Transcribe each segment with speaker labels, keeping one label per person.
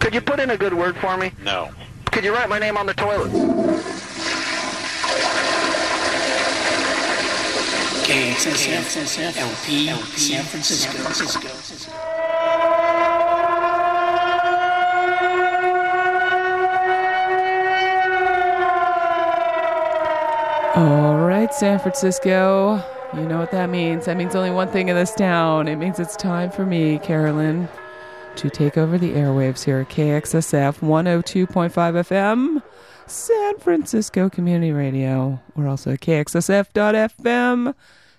Speaker 1: Could you put in a good word for me?
Speaker 2: No.
Speaker 1: Could you write my name on the toilet?
Speaker 3: KXSF LP San Francisco.
Speaker 4: All right, San Francisco. You know what that means. That means only one thing in this town. It means it's time for me, Carolyn, to take over the airwaves here at KXSF 102.5 FM, San Francisco Community Radio. We're also at KXSF.FM.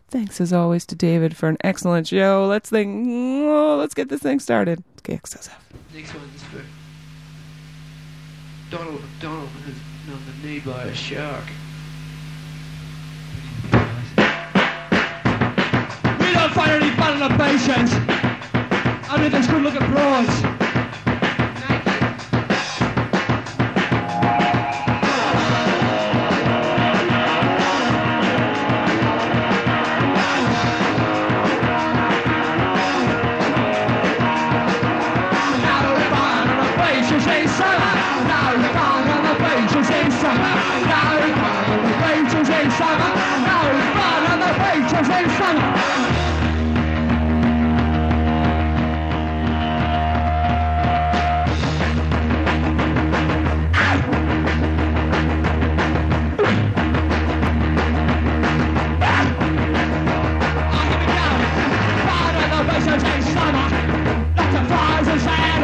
Speaker 4: Thanks as always to David for an excellent show. Let's think. Oh, let's get this thing started. KXSF.
Speaker 5: Next one is for Donald McDonald, who's been on the knee by a shark. We don't find any fun in the Only this good looking broads.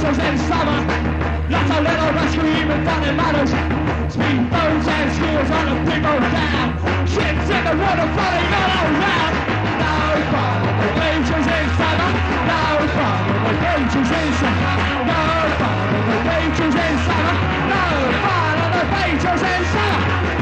Speaker 5: on in summer. Lots of little rescue even and on down. In the water. No fun the in summer. No fun the in summer. No fun the in summer. No fun on the pages in summer.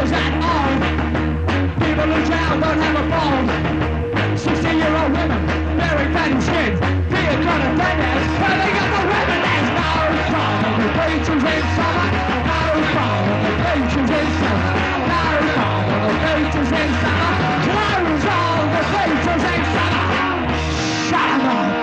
Speaker 5: People in town don't have a ball. 60-year-old women wearing fatty skins. Being kind of deadheads. Well, they got the women. There's no the faces in summer. No on the faces in summer. No on the faces in summer. Close all the faces in summer. Shut up.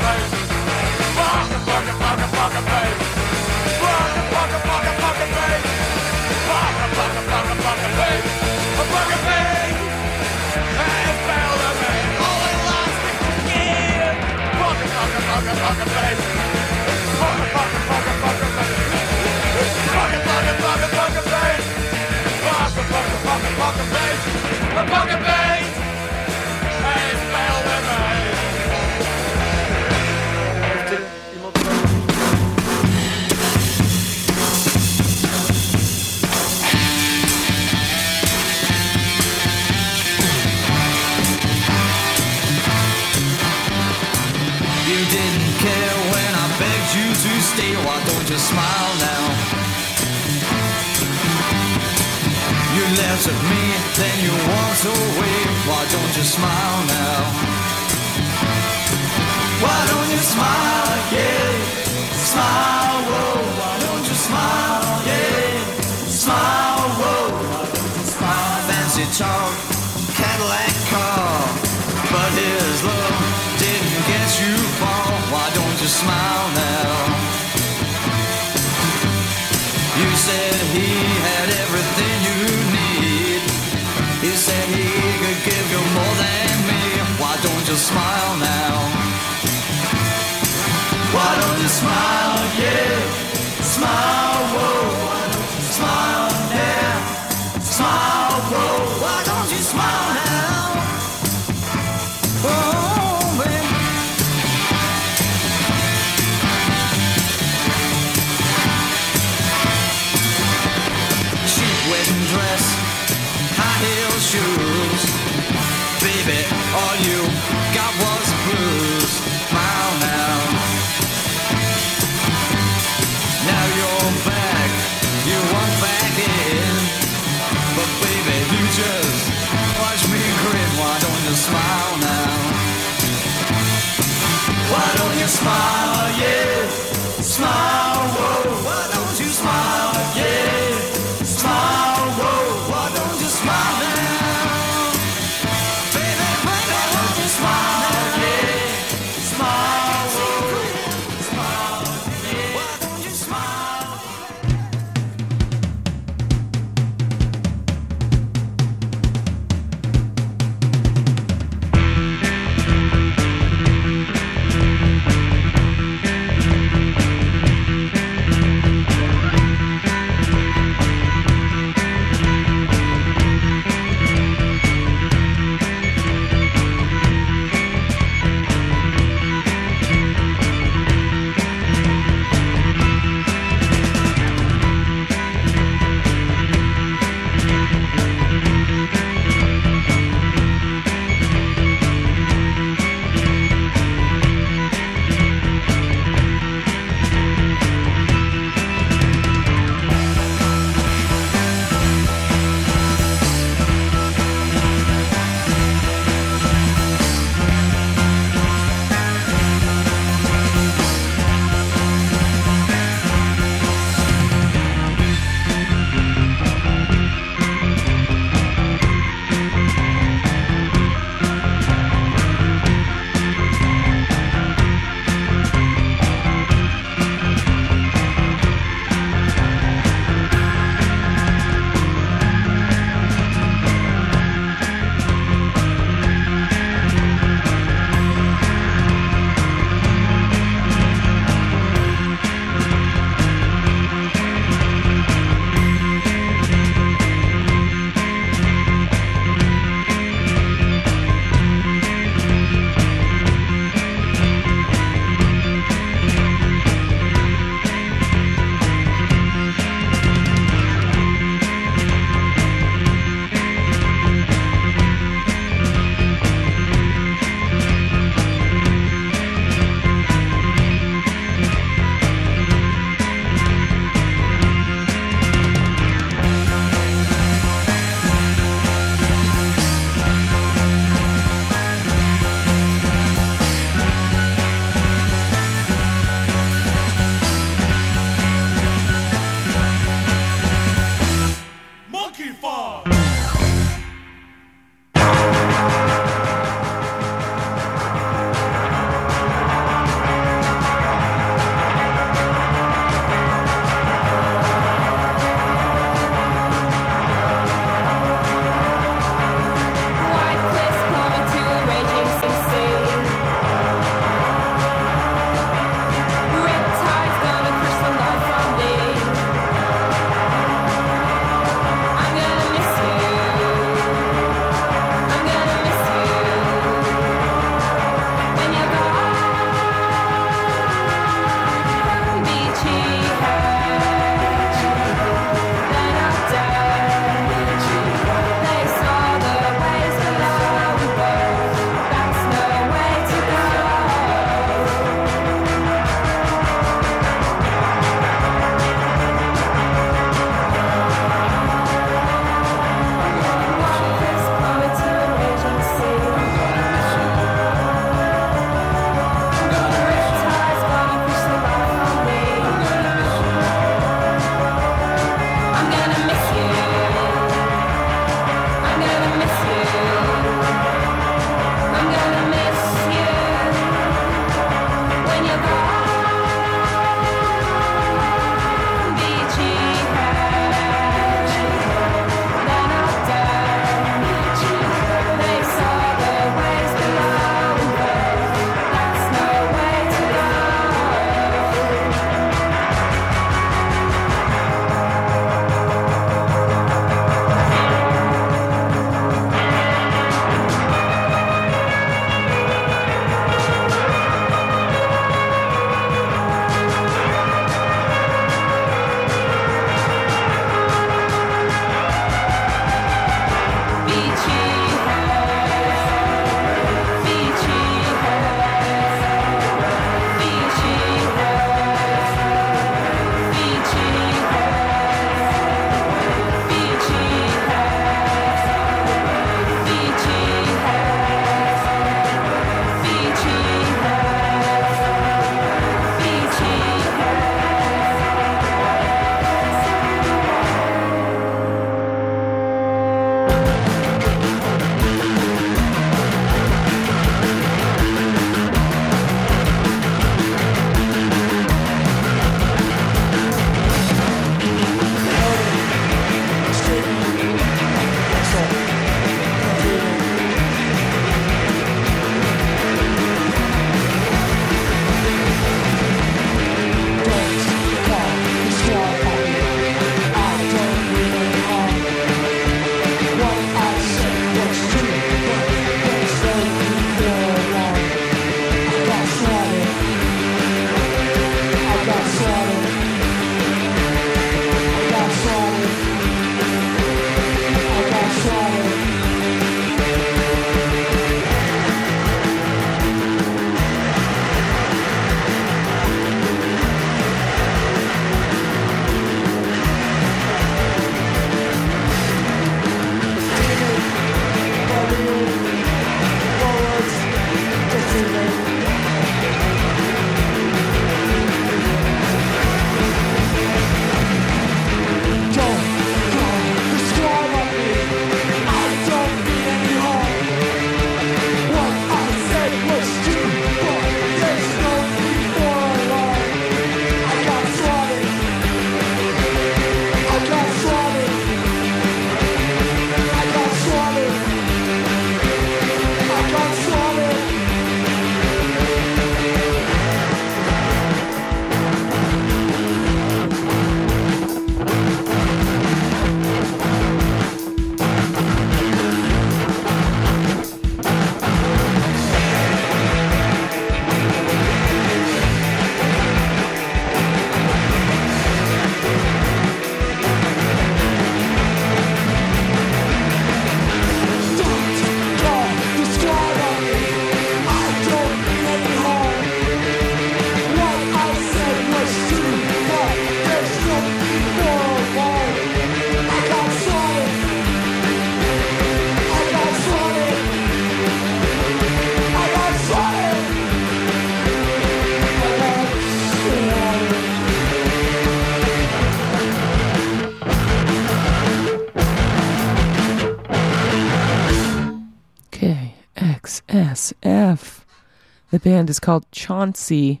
Speaker 4: The band is called Choncy.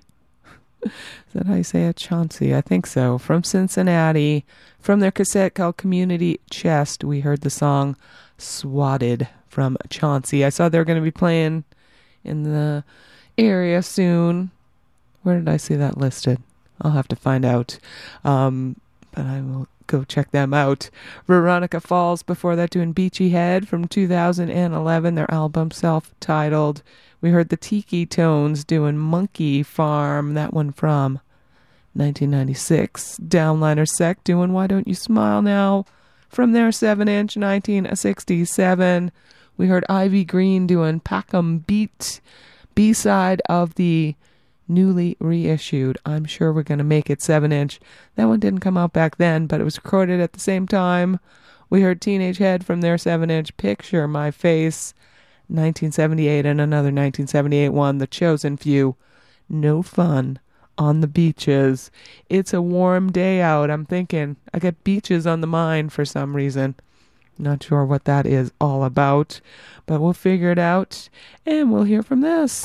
Speaker 4: Is that how you say it? Choncy. I think so. From Cincinnati. From their cassette called Community Chest, we heard the song Swatted from Choncy. I saw they were going to be playing in the area soon. Where did I see that listed? I'll have to find out. Um, but I will go check them out. Veronica Falls before that doing Beachy Head from 2011, their album self titled. We heard the Tiki Tones doing Monkey Farm, that one from 1996. Downliners Sect doing Why Don't You Smile Now from their 7 inch 1967. We heard Ivy Green doing Pack 'em Beat, B side of the newly reissued. I'm sure we're to make it 7 inch. That one didn't come out back then, but it was recorded at the same time. We heard Teenage Head from their 7 inch Picture My Face, 1978, and another 1978 one, The Chosen Few. No fun on the beaches. It's a warm day out. I'm thinking, I got beaches on the mind for some reason. Not sure what that is all about, but we'll figure it out and we'll hear from this.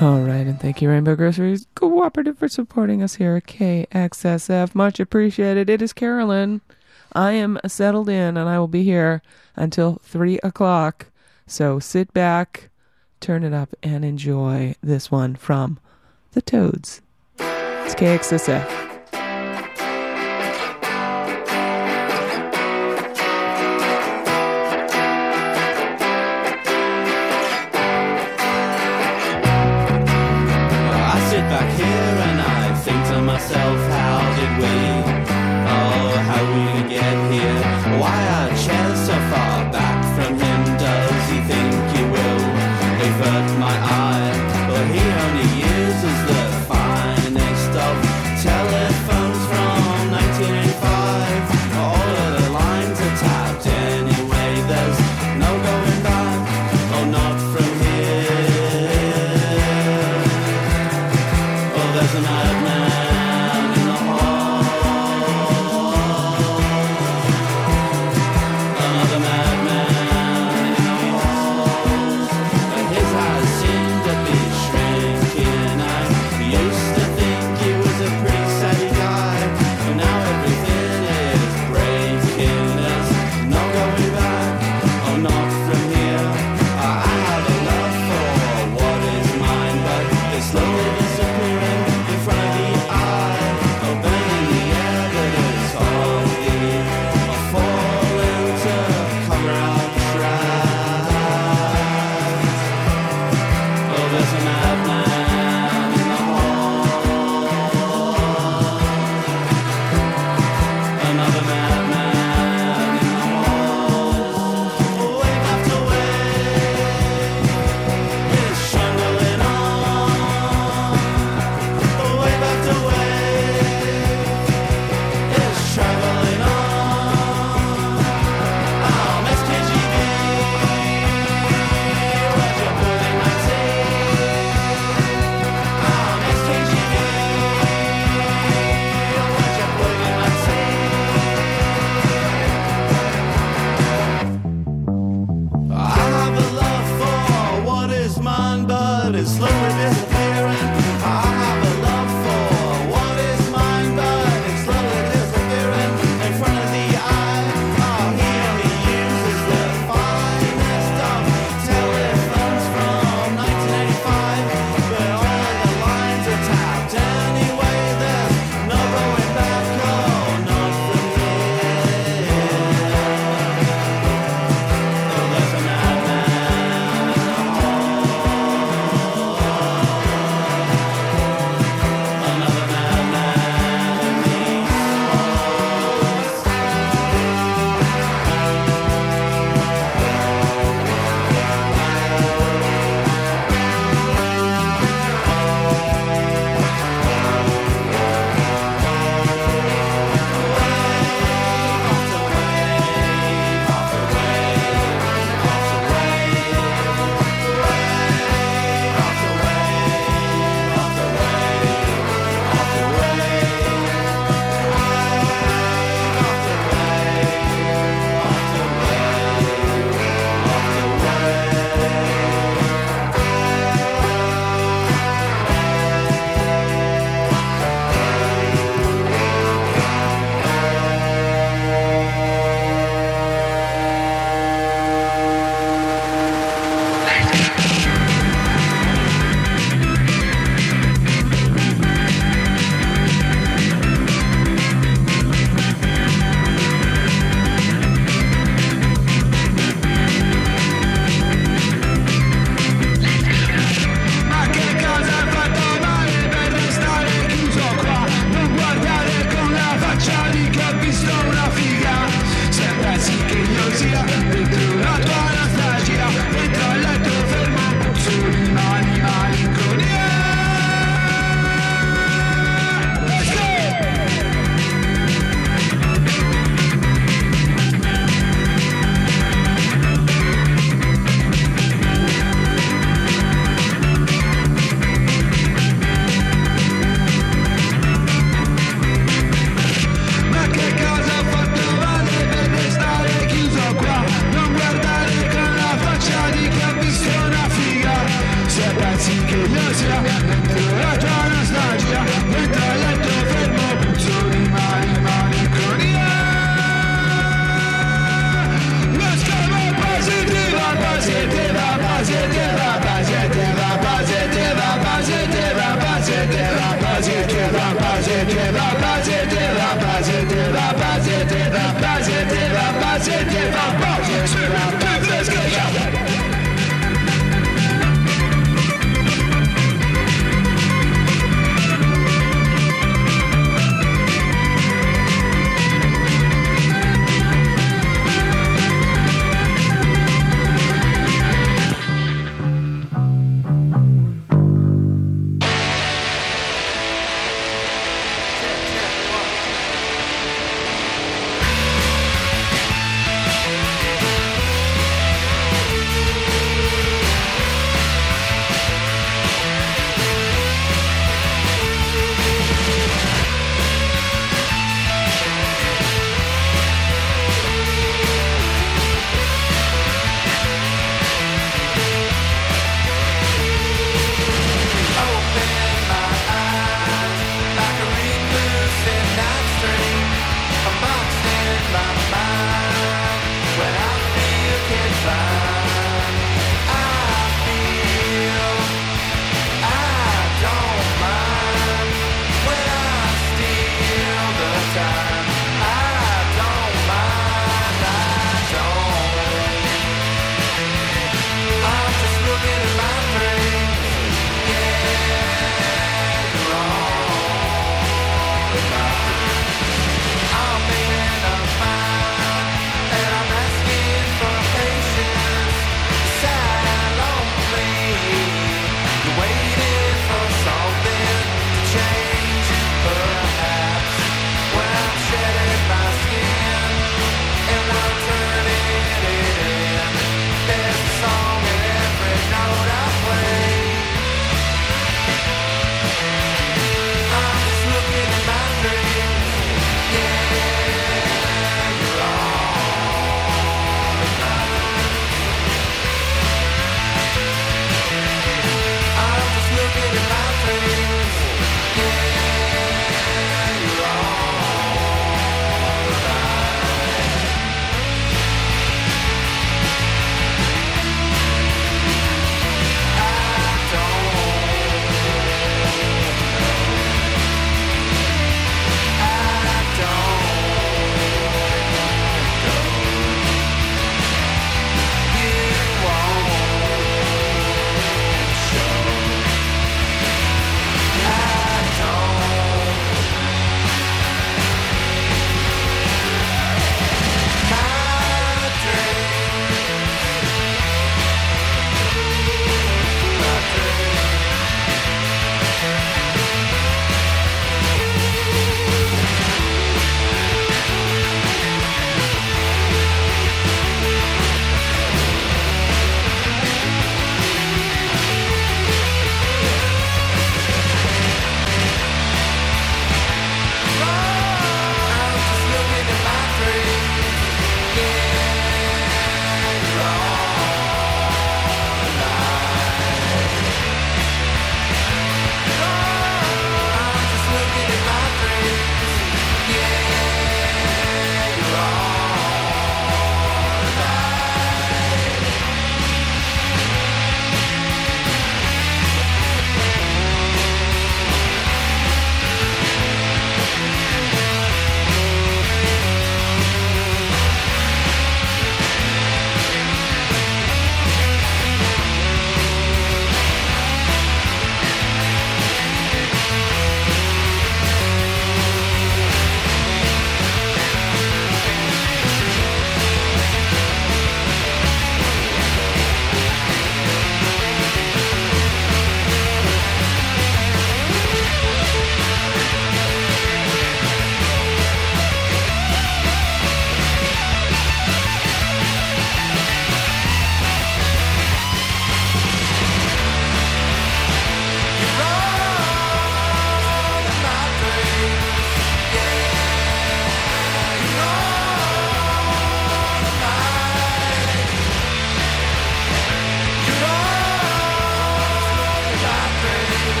Speaker 4: All right, and thank you, Rainbow Groceries Cooperative, for supporting us here at KXSF. Much appreciated. It is Carolyn. I am settled in, and I will be here until 3 o'clock. So sit back, turn it up, and enjoy this one from the Toads. It's KXSF.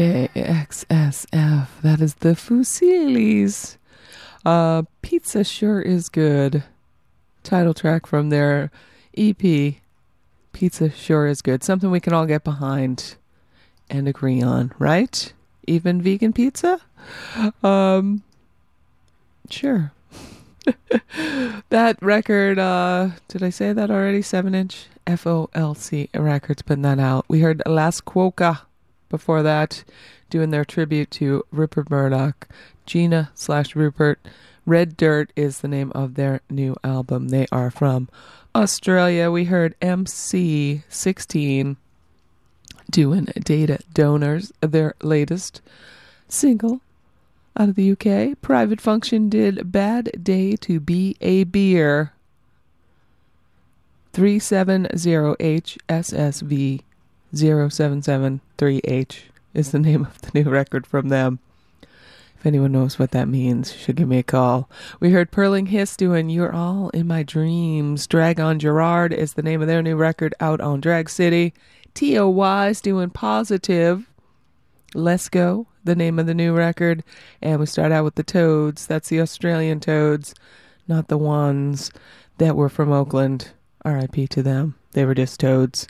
Speaker 4: KXSF. That is the Fuzillis. Uh, Pizza sure is good. Title track from their EP. Pizza sure is good. Something we can all get behind and agree on, right? Even vegan pizza? Um, sure. that record, uh, did I say that already? Seven inch FOLC Records putting that out. We heard Last Quokka before that, doing their tribute to Rupert Murdoch. Gina slash Rupert. Red Dirt is the name of their new album. They are from Australia. We heard MC16 doing Data Donors, their latest single out of the UK. Private Function did Bad Day to Be a Beer. 370HSSV 0773H is the name of the new record from them. If anyone knows what that means, should give me a call. We heard Purling Hiss doing You're All in My Dreams. Drag on Girard is the name of their new record out on Drag City. Teo Wise doing Positive. Let's Go, the name of the new record. And we start out with the Toads. That's the Australian Toads, not the ones that were from Oakland. RIP to them. They were just Toads.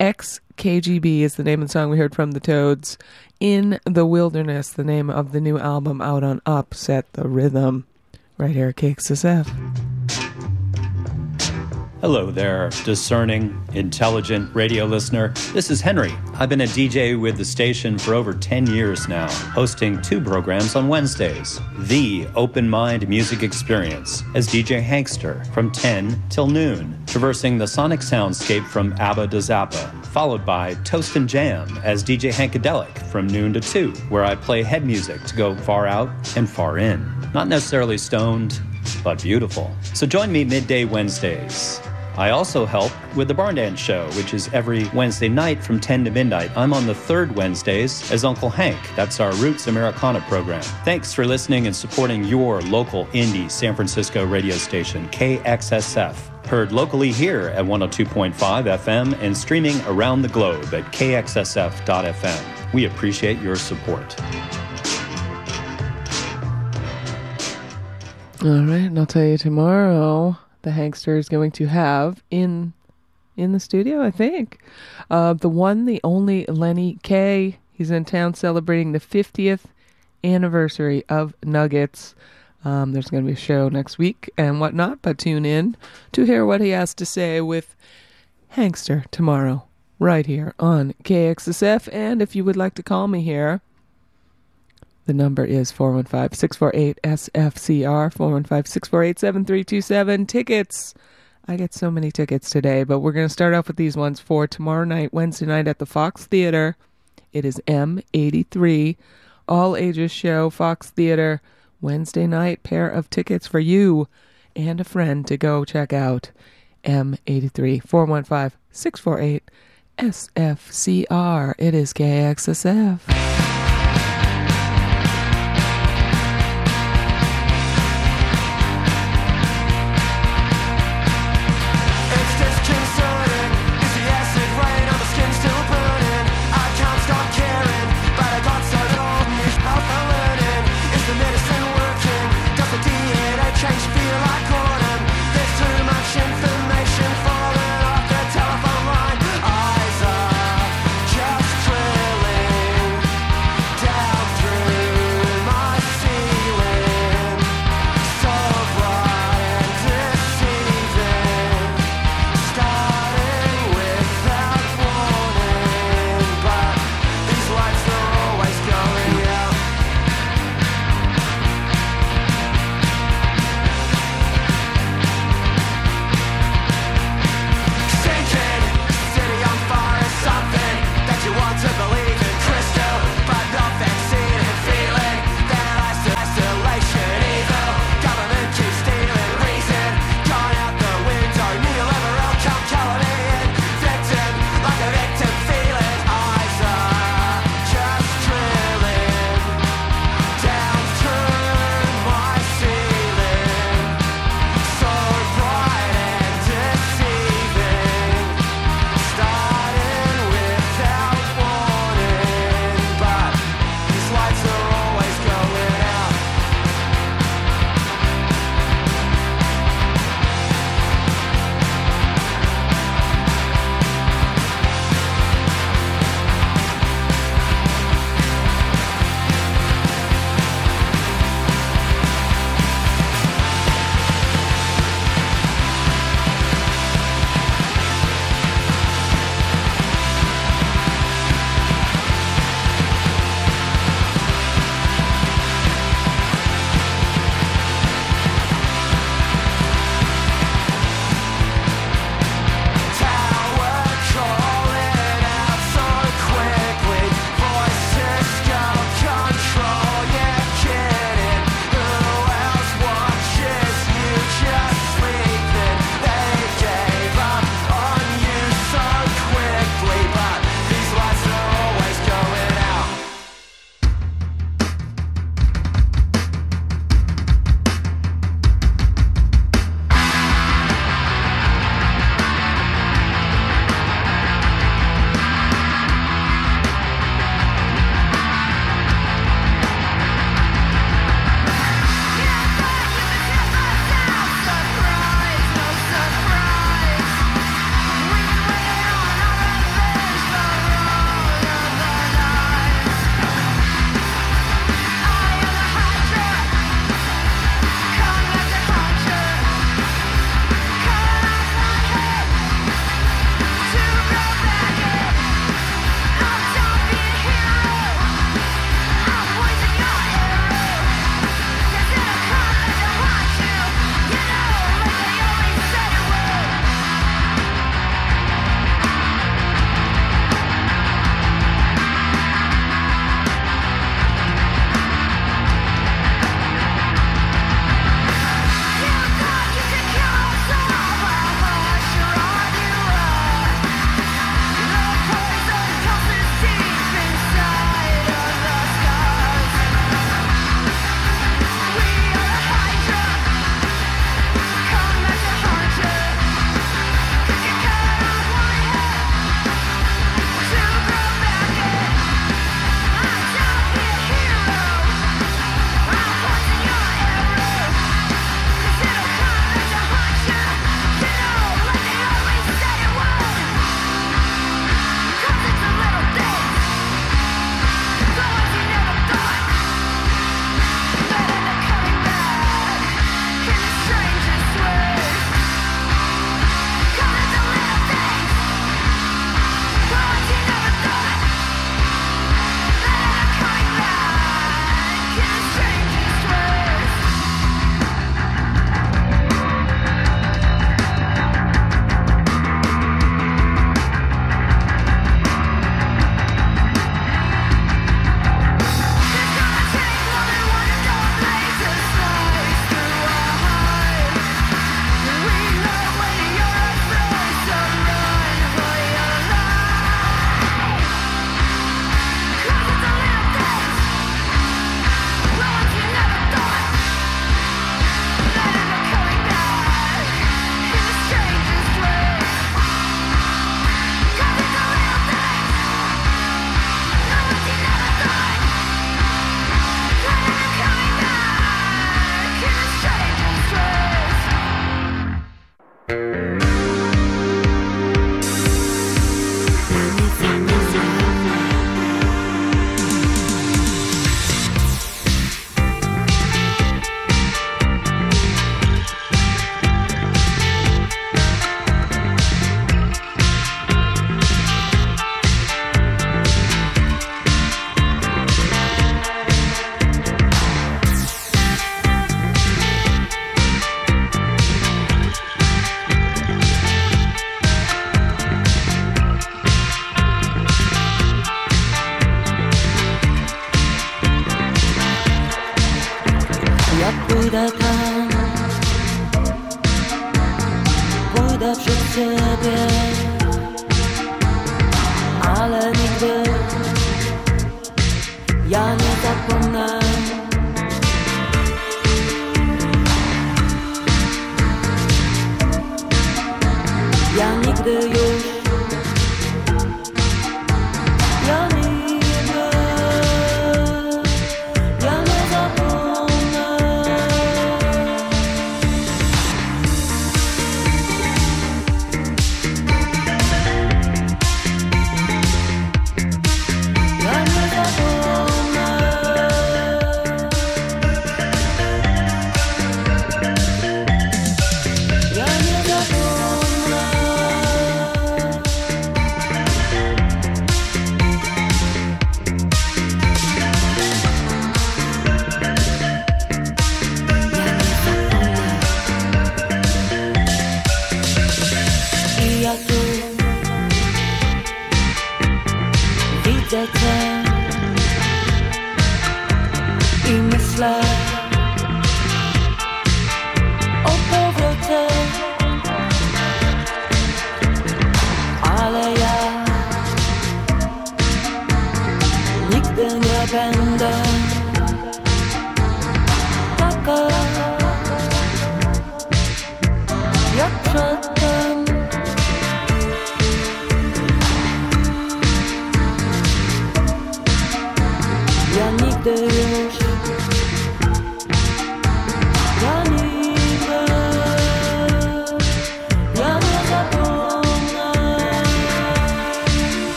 Speaker 4: XKGB is the name of the song we heard from the Toads. In the Wilderness, the name of the new album out on Upset the Rhythm. Right here at KXSF.
Speaker 6: Hello there, discerning, intelligent radio listener. This is Henry. I've been a DJ with the station for over 10 years now, hosting two programs on Wednesdays The Open Mind Music Experience as DJ Hankster from 10 till noon, traversing the sonic soundscape from ABBA to Zappa, followed by Toast and Jam as DJ Hankadelic from noon to 2, where I play head music to go far out and far in. Not necessarily stoned, but beautiful. So join me midday Wednesdays. I also help with the Barn Dance Show, which is every Wednesday night from 10 to midnight. I'm on the third Wednesdays as Uncle Hank. That's our Roots Americana program. Thanks for listening and supporting your local indie San Francisco radio station, KXSF. Heard locally here at 102.5 FM and streaming around the globe at kxsf.fm. We appreciate your support.
Speaker 4: All right, and I'll tell you tomorrow the Hankster is going to have in in the studio, I think. Uh, the one, the only Lenny Kaye. He's in town celebrating the 50th anniversary of Nuggets. Um, there's going to be a show next week and whatnot, but tune in to hear what he has to say with Hankster tomorrow, right here on KXSF. And if you would like to call me here, the number is 415 648 SFCR, 415 648 7327. Tickets. I get so many tickets today, but we're going to start off with these ones for tomorrow night, Wednesday night at the Fox Theater. It is M83, all ages show, Fox Theater. Wednesday night, pair of tickets for you and a friend to go check out. M83, 415 648 SFCR. It is KXSF.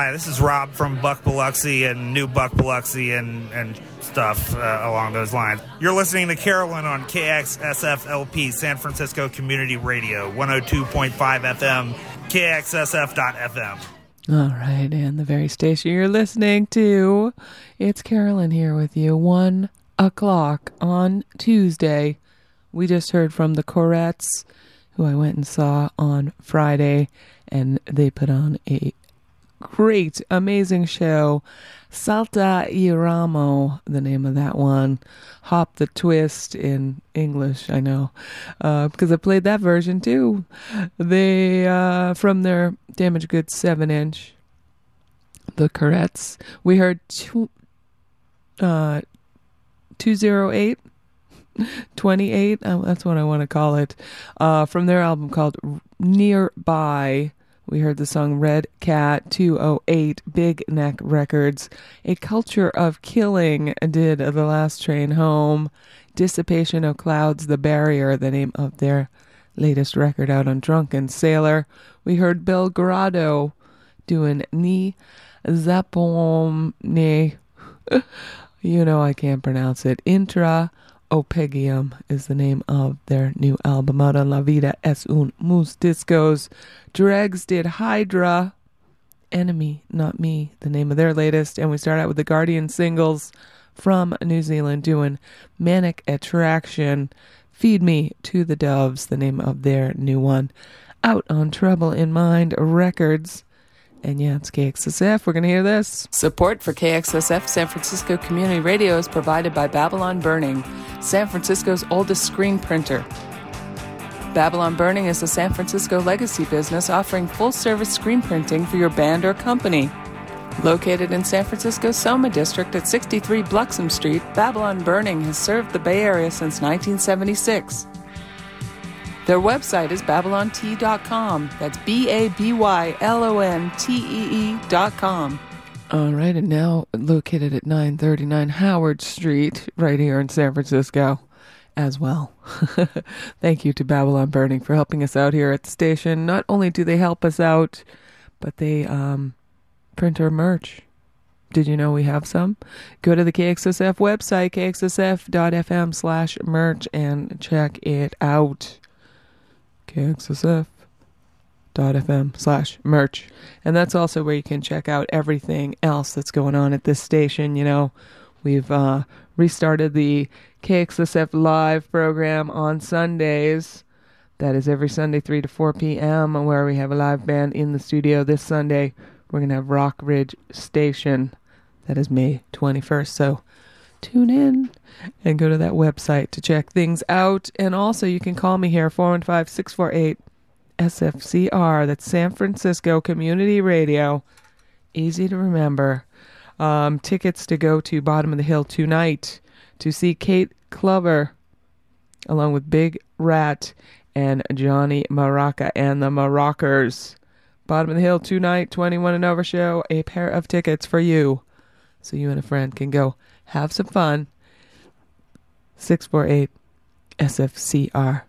Speaker 7: Hi, this is Rob from Buck Biloxi and New Buck Biloxi and, and stuff uh, along those lines. You're listening to Carolyn on KXSFLP, San Francisco Community Radio, 102.5 FM, KXSF.FM.
Speaker 4: All right, and the very station you're listening to, it's Carolyn here with you. One o'clock on Tuesday. We just heard from the Courettes, who I went and saw on Friday, and they put on a great, amazing show. Salta y Ramo, the name of that one. Hop the Twist in English, I know, uh, because I played that version too. They, uh, from their Damaged Goods 7 inch, the Courettes, we heard two, uh, 208. 28 uh, that's what i want to call it uh, from their album called nearby we heard the song Red Cat 208 Big Neck Records. A Culture of Killing did The Last Train Home. Dissipation of Clouds, The Barrier, the name of their latest record out on Drunken Sailor. We heard Belgrado doing Ni Zapomne. you know I can't pronounce it. Intra Opegium is the name of their new album out La Vida es un Mus Discos. Dregs did Hydra, Enemy, Not Me, the name of their latest. And we start out with the Guardian singles from New Zealand doing Manic Attraction, Feed Me to the Doves, the name of their new one. Out on Trouble in Mind Records. And yeah, it's KXSF. We're going to hear this. Support for KXSF San Francisco Community Radio is provided by Babylon Burning, San Francisco's oldest screen printer. Babylon Burning is a San Francisco legacy business offering full service screen printing for your band or company. Located in San Francisco's Soma District at 63 Bluxom Street, Babylon Burning has served the Bay Area since 1976. Their website is babylontee.com. That's B A B Y L O N T E E.com. All right, and now located at 939 Howard Street, right here in San Francisco as well. Thank you to Babylon Burning for helping us out here at the station. Not only do they help us out, but they um, print our merch. Did you know we have some? Go to the KXSF website, kxsf.fm slash merch, and check it out. KXSF.fm slash merch. And that's also where you can check out everything else that's going on at this station. You know, we've uh, restarted the KXSF live program on Sundays. That is every Sunday, 3 to 4 p.m., where we have a live band in the studio. This Sunday, we're going to have Rock Ridge Station. That is May 21st. So tune in and go to that website to check things out. And also, you can call me here, 415 648 SFCR. That's San Francisco Community Radio. Easy to remember. Um, tickets to go to Bottom of the Hill tonight to see Kate Clover along with Big Rat and Johnny Maraca and the Marackers. Bottom of the Hill tonight, 21 and over show, a pair of tickets for you. So you and a friend can go have some fun. 648 SFCR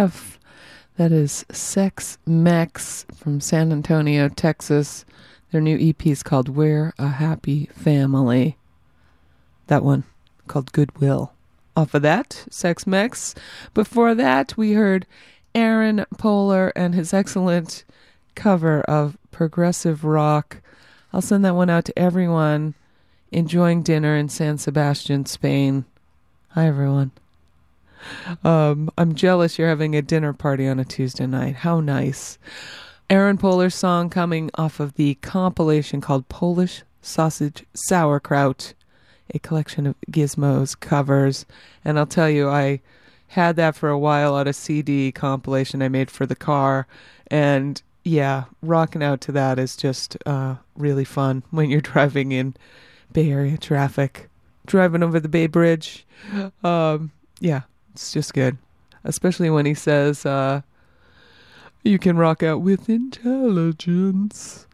Speaker 4: KXSF. That is Sex Mex from San Antonio, Texas. Their new EP is called We're a Happy Family. That one called Goodwill. Off of that, Sex Mex. Before that, we heard Aaron Poehler and his excellent cover of progressive rock. I'll send that one out to everyone enjoying dinner in San Sebastian, Spain. Hi, everyone. Um, I'm jealous you're having a dinner party on a Tuesday night. How nice. Aaron Poehler's song coming off of the compilation called Polish Sausage Sauerkraut, a collection of gizmos covers. And I'll tell you, I had that for a while on a CD compilation I made for the car. And yeah, rocking out to that is just uh, really fun when you're driving in Bay Area traffic, driving over the Bay Bridge. Um, yeah, it's just good, especially when he says, uh, "You can rock out with intelligence."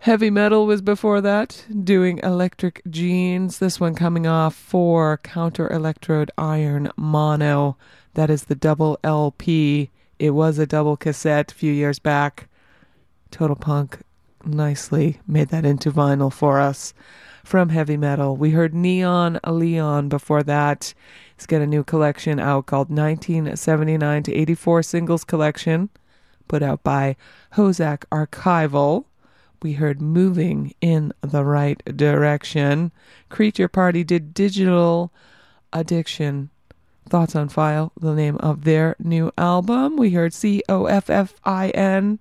Speaker 4: Heavy metal was before that, doing electric jeans. This one coming off for counter electrode iron mono. That is the double LP. It was a double cassette a few years back. Total Punk nicely made that into vinyl for us from heavy metal. We heard Neon Leon before that. He's got a new collection out called 1979 to 84 Singles Collection, put out by HoZac Archival. We heard Moving in the Right Direction. Creature Party did Digital Addiction. Thoughts on File, the name of their new album. We heard C O F F I N,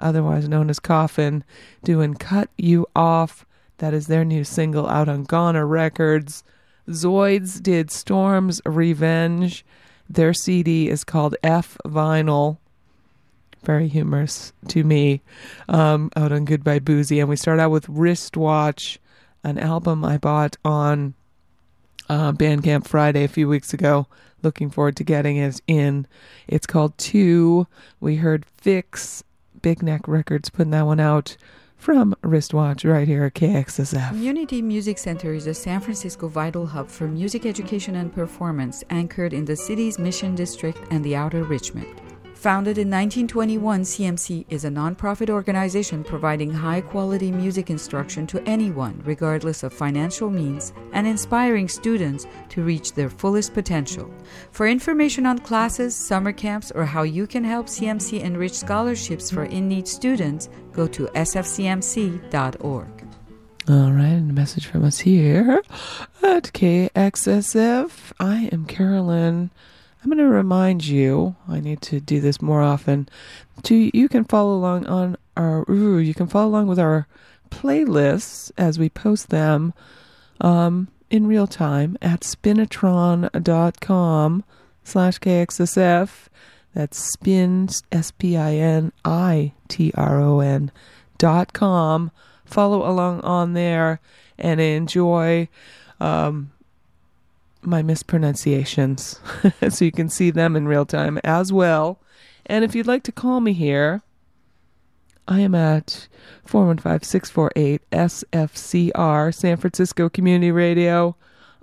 Speaker 4: otherwise known as Coffin, doing Cut You Off. That is their new single out on Goner Records. Zoids did Storm's Revenge. Their CD is called F Vinyl. Very humorous to me. Um, out on Goodbye Boozy. And we start out with Wristwatch, an album I bought on uh, Bandcamp Friday a few weeks ago. Looking forward to getting it in. It's called Two. We heard Fix, Big Neck Records putting that one out from Wristwatch right here at KXSF.
Speaker 8: Community Music Center is a San Francisco vital hub for music education and performance, anchored in the city's Mission District and the Outer Richmond. Founded in 1921, CMC is a nonprofit organization providing high quality music instruction to anyone, regardless of financial means, and inspiring students to reach their fullest potential. For information on classes, summer camps, or how you can help CMC enrich scholarships for in need students, go to sfcmc.org.
Speaker 4: All right, and a message from us here at KXSF. I am Carolyn. I'm going to remind you, I need to do this more often, to you can follow along on our ooh, you can follow along with our playlists as we post them um, in real time at spinitron.com slash KXSF. That's spin, S-P-I-N-I-T-R-O-N dot com. Follow along on there and enjoy um, my mispronunciations so you can see them in real time as well. And if you'd like to call me here, I am at 415 648 SFCR, San Francisco Community Radio,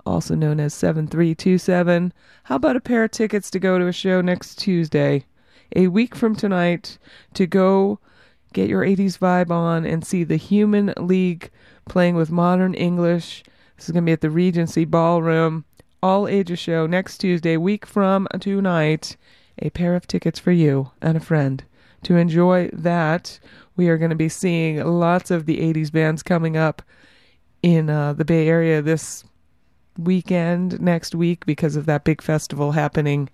Speaker 4: also known as 7327. How about a pair of tickets to go to a show next Tuesday, a week from tonight, to go get your 80s vibe on and see the Human League playing with modern English? This is going to be at the Regency Ballroom all ages show next Tuesday, week from tonight. A pair of tickets for you and a friend to enjoy that. We are going to be seeing lots of the 80s bands coming up in uh, the Bay Area this weekend, next week, because of that big festival happening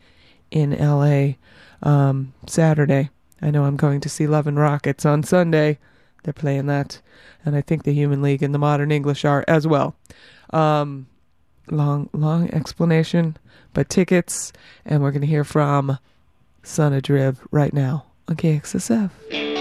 Speaker 4: in LA um, Saturday. I know I'm going to see Love and Rockets on Sunday. They're playing that. And I think the Human League and the Modern English are as well. Um, long, long explanation, but tickets, and we're going to hear from Son of Drib right now on KXSF.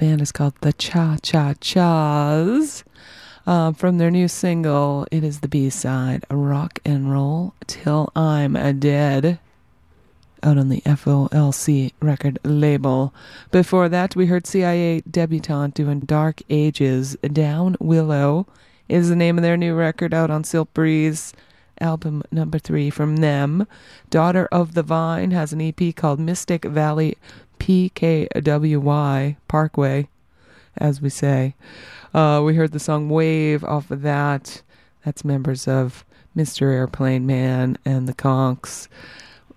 Speaker 4: Band is called the Cha Cha Chas. Um, from their new single, it is the B side, Rock and Roll Till I'm Dead, out on the FOLC record label. Before that, we heard CIA Debutante doing Dark Ages. Down Willow is the name of their new record out on Silk Breeze, album number three from them. Daughter of the Vine has an EP called Mystic Valley PKWY Parkway, as we say. Uh, we heard the song Wave off of that. That's members of Mr. Airplane Man and the Konks.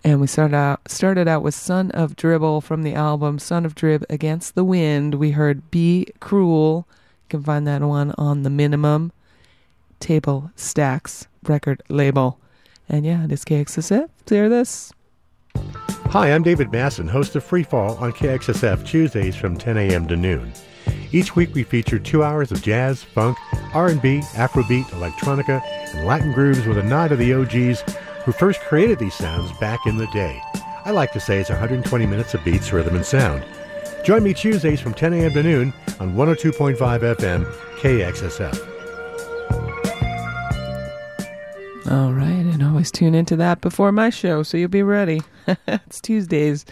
Speaker 4: And we started out started out with Son of Dribble from the album Son of Drib Against the Wind. We heard Be Cruel. You can find that one on the minimum table stacks record label. And yeah, it is KXSF. Hear this.
Speaker 9: Hi, I'm David Masson, host of Freefall on KXSF Tuesdays from 10 a.m. to noon. Each week we feature two hours of jazz, funk, R&B, Afrobeat, electronica, and Latin grooves with a nod to the OGs who first created these sounds back in the day. I like to say it's 120 minutes of beats, rhythm, and sound. Join me Tuesdays from 10 a.m. to noon on 102.5 FM KXSF.
Speaker 4: All right, and always tune into that before my show so you'll be ready. it's Tuesdays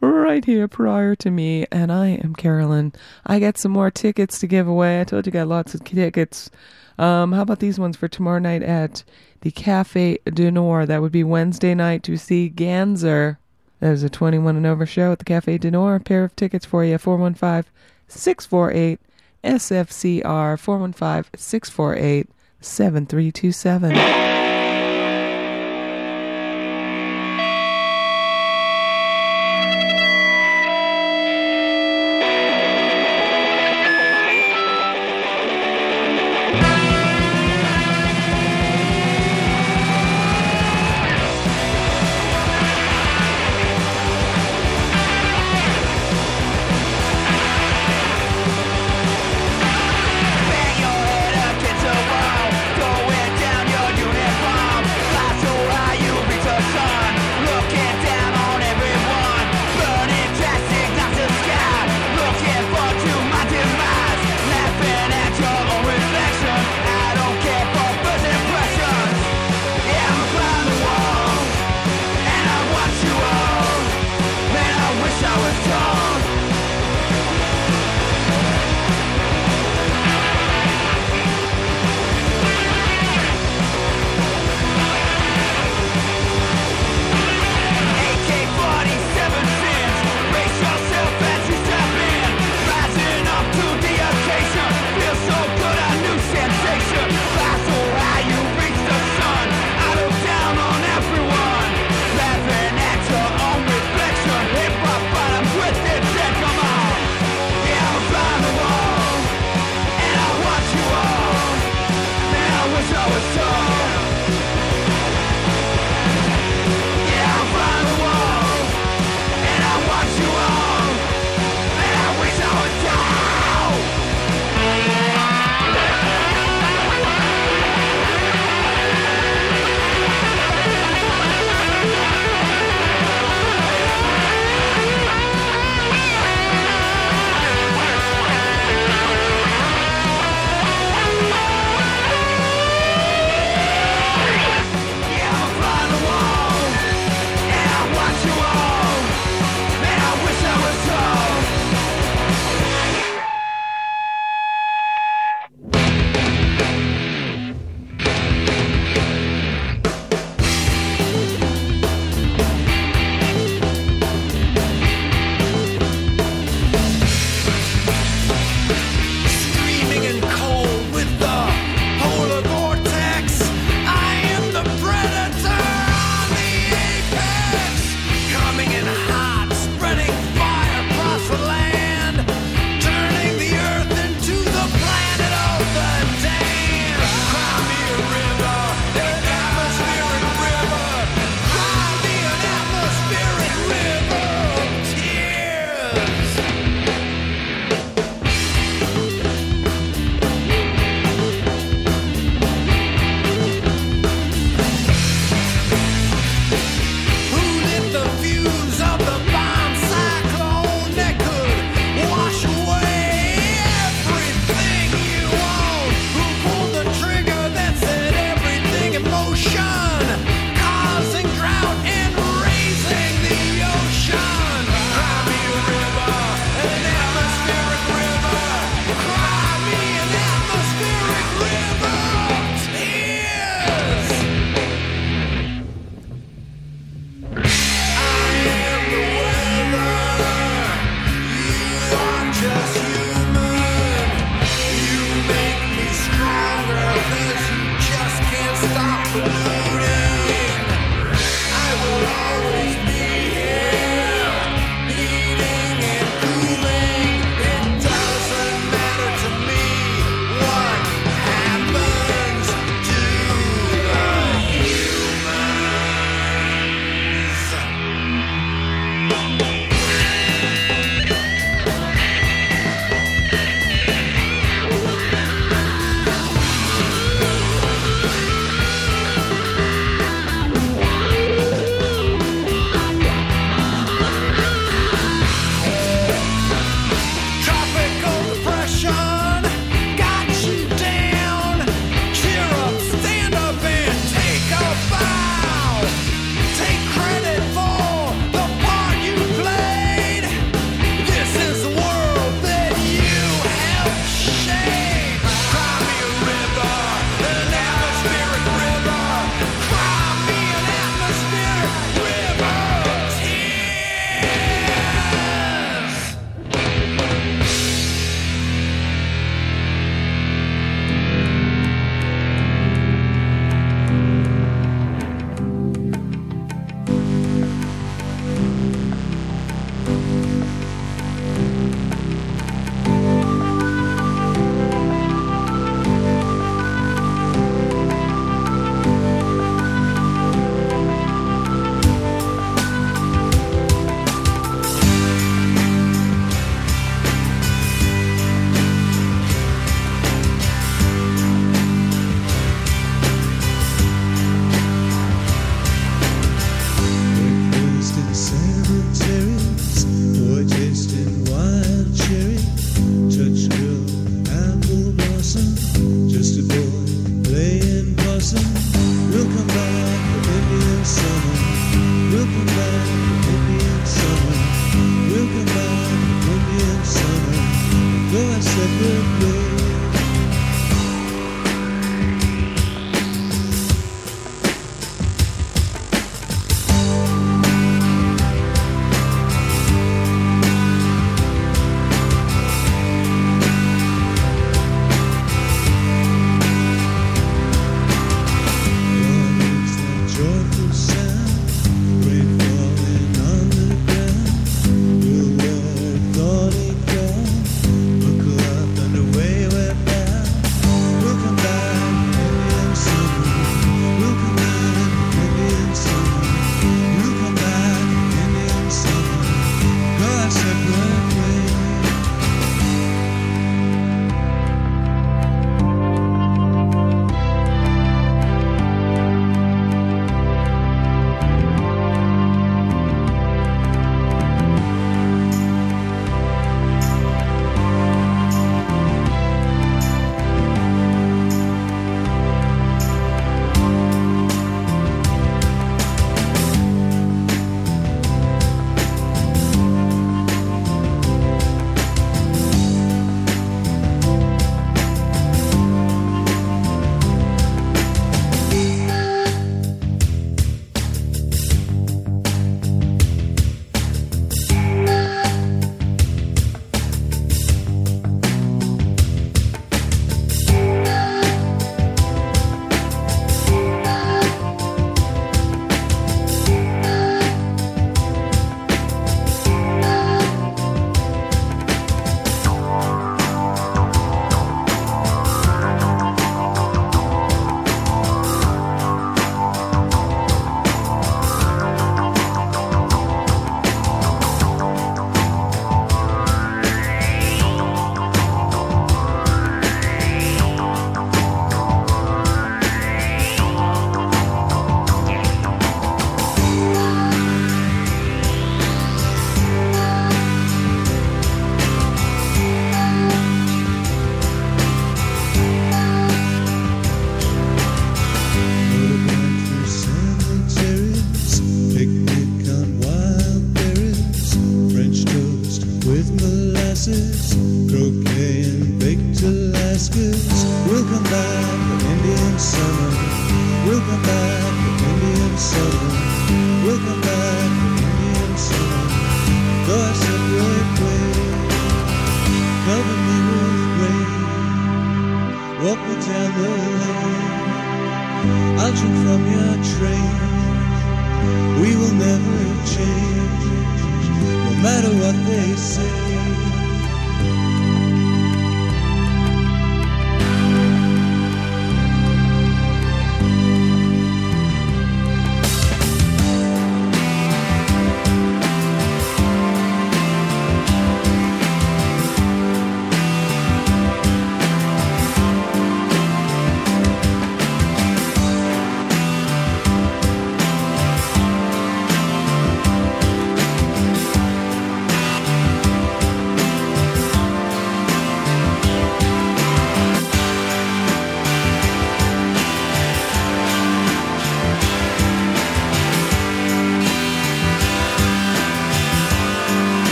Speaker 4: right here prior to me, and I am Carolyn. I got some more tickets to give away. I told you I got lots of tickets. Um, how about these ones for tomorrow night at the Cafe du Nord? That would be Wednesday night to see Ganser. There's a 21 and over show at the Cafe du Nord. A pair of tickets for you 415 648 SFCR 415 648 7327.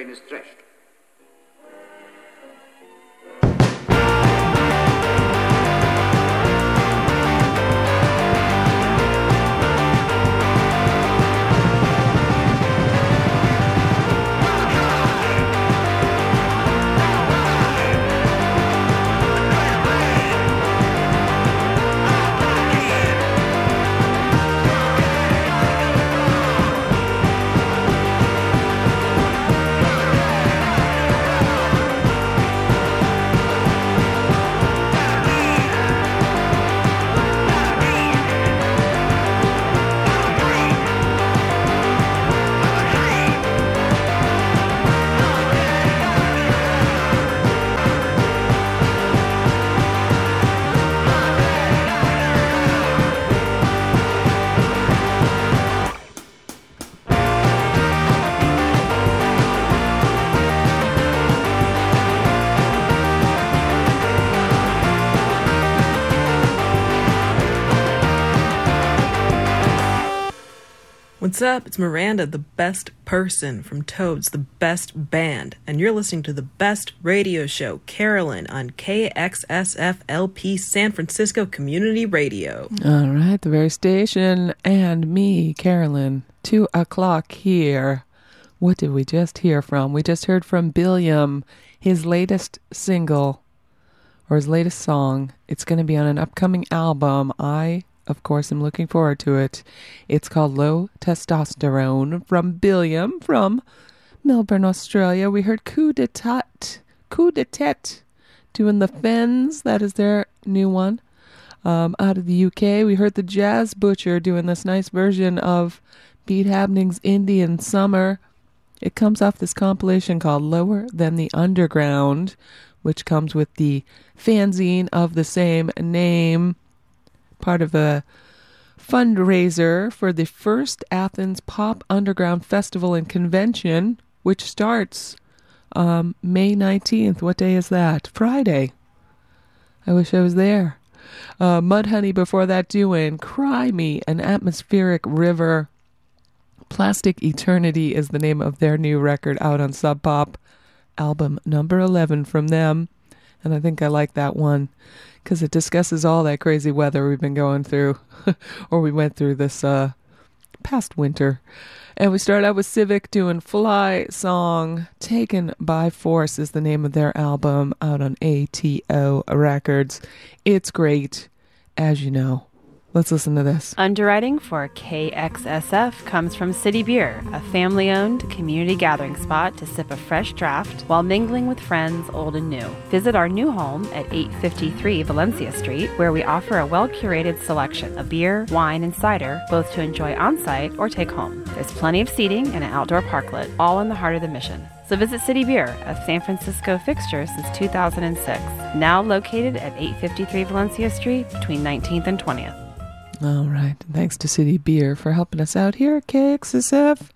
Speaker 10: Grain is threshed.
Speaker 11: What's up? It's Miranda, the best person from Toads, the best band, and you're listening to the best radio show, Carolyn, on KXSFLP San Francisco Community Radio.
Speaker 4: All right, the very station and me, Carolyn. Two o'clock here. What did we just hear from? We just heard from Billiam, his latest single, or his latest song. It's going to be on an upcoming album. I, of course, I'm looking forward to it. It's called Low Testosterone from Billiam from Melbourne, Australia. We heard Coup de Tete, Coup de Tete doing the Fens. That is their new one. Um, out of the UK, we heard the Jazz Butcher doing this nice version of Beat Happening's Indian Summer. It comes off this compilation called Lower Than the Underground, which comes with the fanzine of the same name, part of a fundraiser for the first Athens Pop Underground Festival and Convention, which starts um, May 19th. What day is that? Friday. I wish I was there. Uh, Mudhoney before that doing Cry Me, an atmospheric river. Plastic Eternity is the name of their new record out on Sub Pop, album number 11 from them. And I think I like that one because it discusses all that crazy weather we've been going through, or we went through this uh, past winter. And we start out with Civic doing Fly Song. Taken by Force is the name of their album out on ATO Records. It's great, as you know. Let's listen to this.
Speaker 12: Underwriting for KXSF comes from City Beer, a family owned community gathering spot to sip a fresh draft while mingling with friends old and new. Visit our new home at 853 Valencia Street, where we offer a well curated selection of beer, wine, and cider, both to enjoy on site or take home. There's plenty of seating and an outdoor parklet, all in the heart of the mission. So visit City Beer, a San Francisco fixture since 2006, now located at 853 Valencia Street between 19th and 20th.
Speaker 4: All right. Thanks to City Beer for helping us out here KXSF.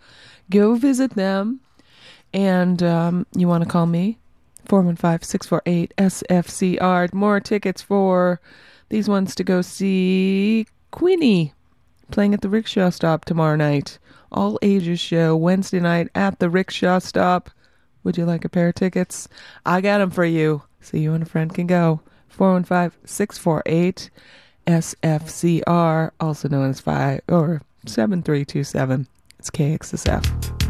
Speaker 4: Go visit them. And um, you want to call me? 415 648 SFCR. More tickets for these ones to go see Queenie playing at the Rickshaw Stop tomorrow night. All ages show Wednesday night at the Rickshaw Stop. Would you like a pair of tickets? I got them for you. So you and a friend can go. 415 648 SFCR, also known as 5 or 7327. It's KXSF.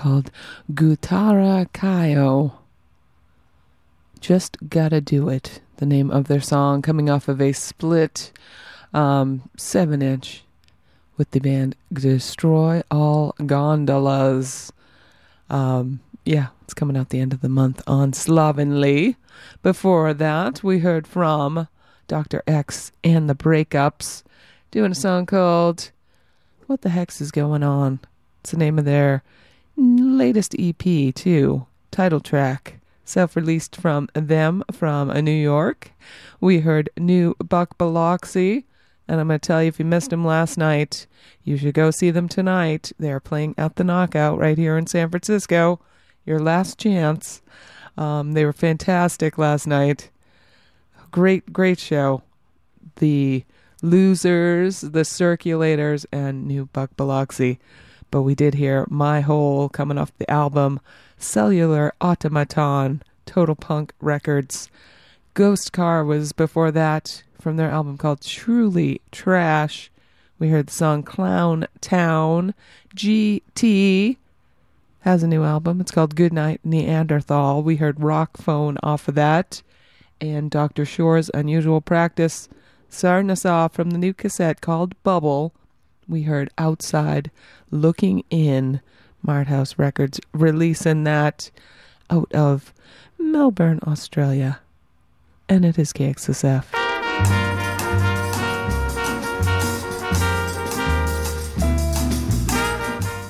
Speaker 4: Called Gūtara Kyō. Just Gotta Do It, the name of their song, coming off of a split um, seven inch with the band Destroy All Gondolas. Um, yeah, it's coming out the end of the month on Slovenly. Before that, we heard from Dr. Ex and the Breakups doing a song called What the Hex is Going On? It's the name of their latest EP, too. Title track. Self released from them from New York. We heard new Buck Biloxi. And I'm going to tell you, if you missed them last night, you should go see them tonight. They're playing at the Knockout right here in San Francisco. Your last chance. Um, they were fantastic last night. Great, great show. The Losers, the Circulators, and new Buck Biloxi. But we did hear My Hole coming off the album Cellular Automaton, Total Punk Records. Ghost Car was before that from their album called Truly Trash. We heard the song Clown Town. Gee Tee has a new album. It's called Goodnight Neanderthal. We heard Rock Phone off of that. And Dr. Sure's Unusual Practice starting us off from the new cassette called Bubble. We heard Outside Looking In. Mart House Records releasing that out of Melbourne, Australia. And it is KXSF.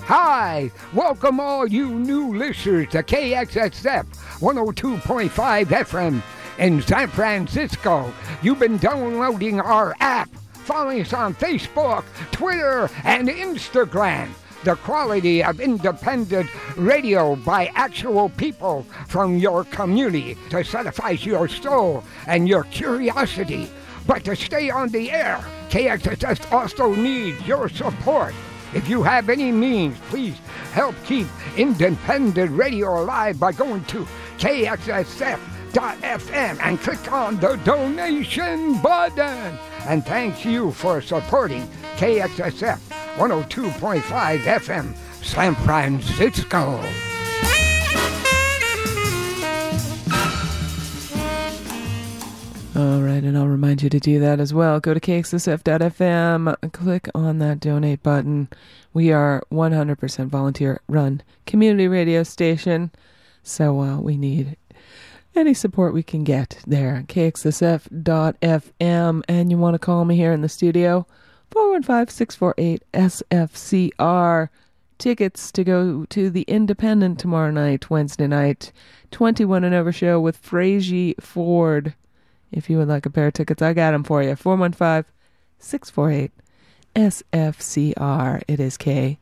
Speaker 13: Hi, welcome all you new listeners to KXSF 102.5 FM in San Francisco. You've been downloading our app, following us on Facebook, Twitter, and Instagram. The quality of independent radio by actual people from your community to satisfy your soul and your curiosity. But to stay on the air, KXSF also needs your support. If you have any means, please help keep independent radio alive by going to kxsf.fm and click on the donation button. And thanks you for supporting KXSF 102.5 FM, San Francisco.
Speaker 4: All right, and I'll remind you to do that as well. Go to kxsf.fm, click on that donate button. We are 100% volunteer run community radio station, so uh, we need any support we can get there. kxsf.fm, and you want to call me here in the studio? 415 648 SFCR. Tickets to go to the Independent tomorrow night, Wednesday night. 21 and over show with Frazey Ford. If you would like a pair of tickets, I got them for you. 415 648 SFCR. It is KXSF.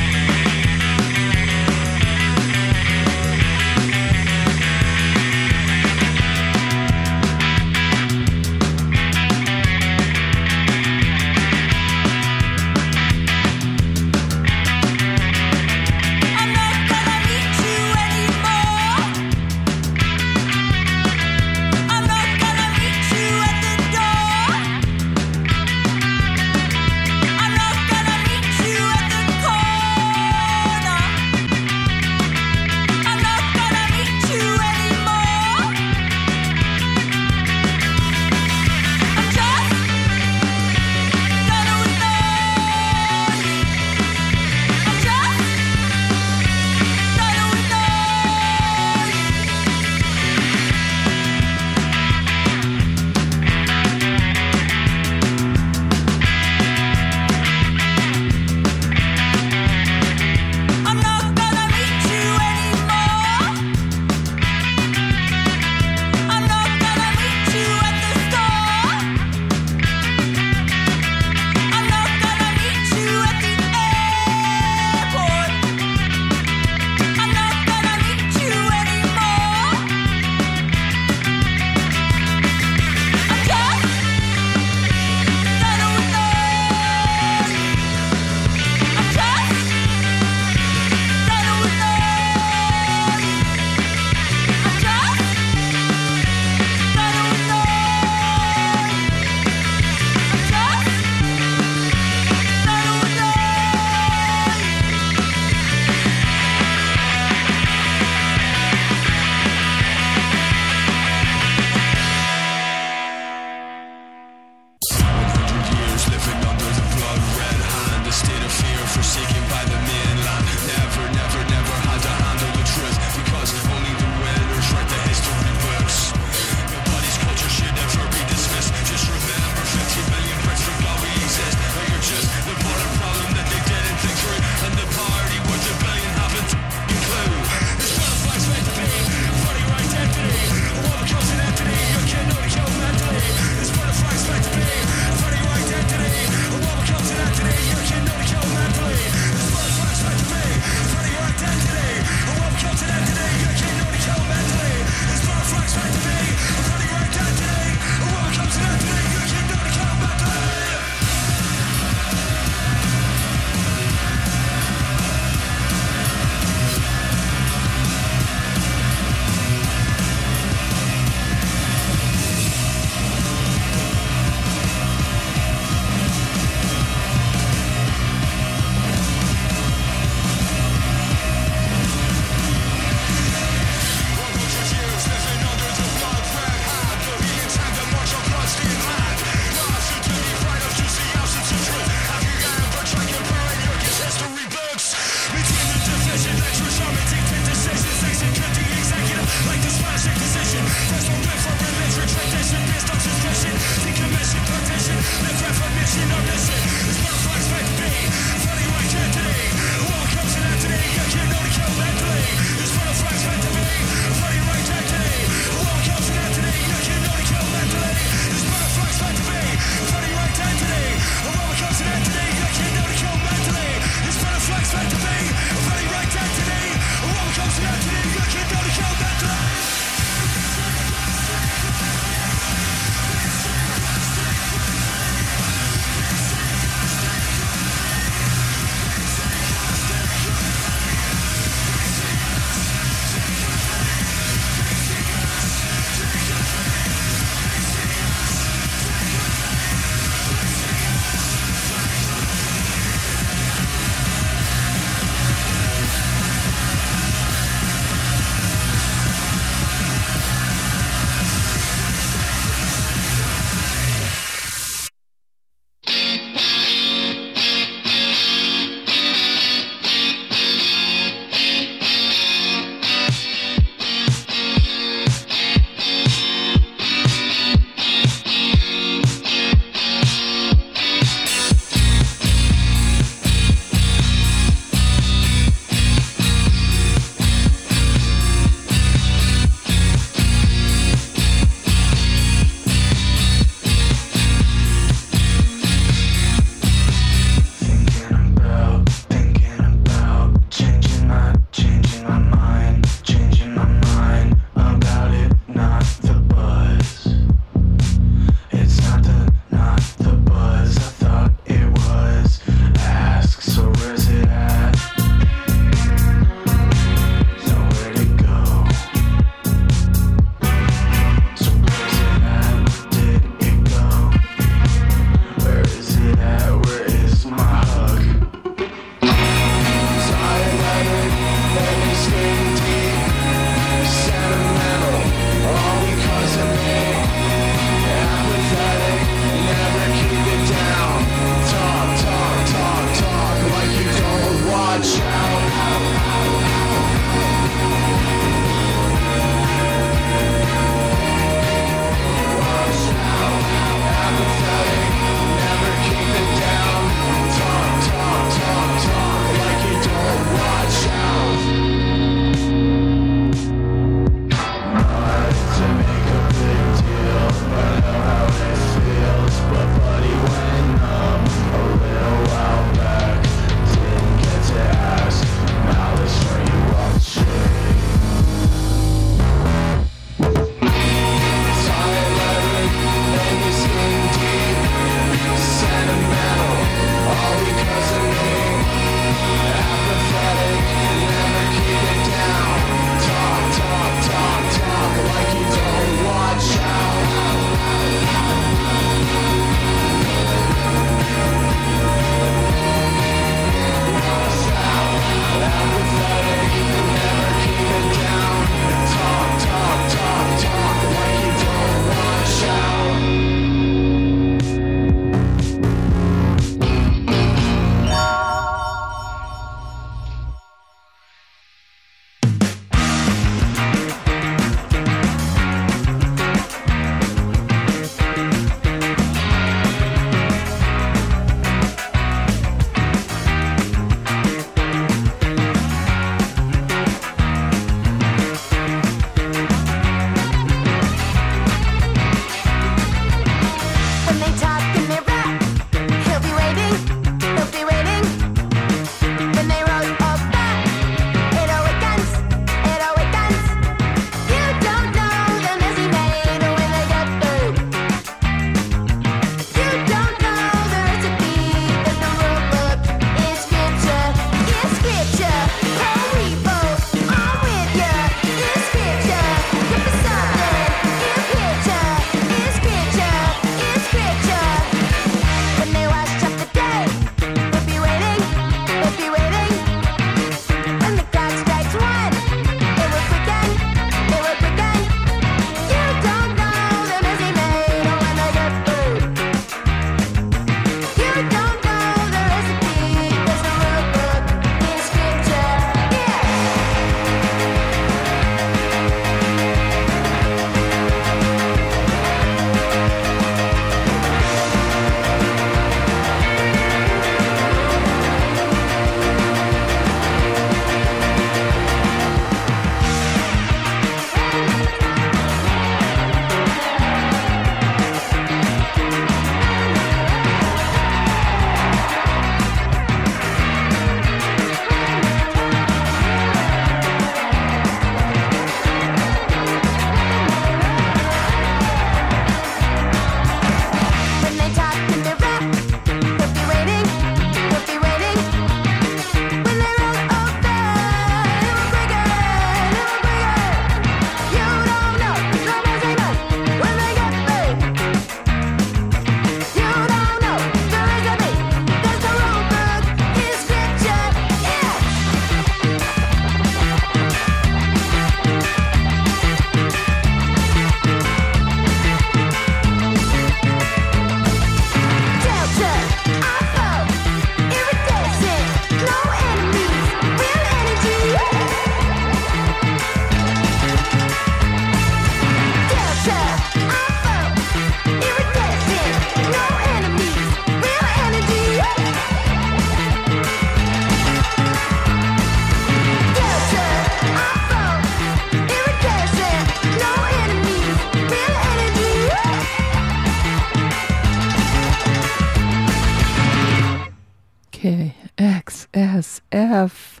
Speaker 4: KXSF,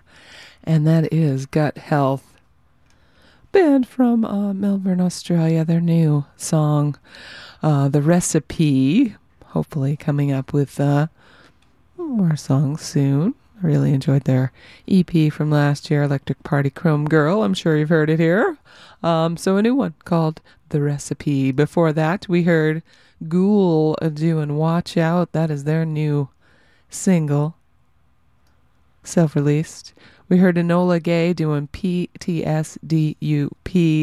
Speaker 4: and that is Gut Health. Band from uh, Melbourne, Australia. Their new song, uh, The Recipe. Hopefully, coming up with uh, more songs soon. I really enjoyed their EP from last year, Electric Party Chrome Girl. I'm sure you've heard it here. Um, so, a new one called The Recipe. Before that, we heard Ghoul doing Watch Out. That is their new single, self released. We heard Enola Gay doing PTSDUP,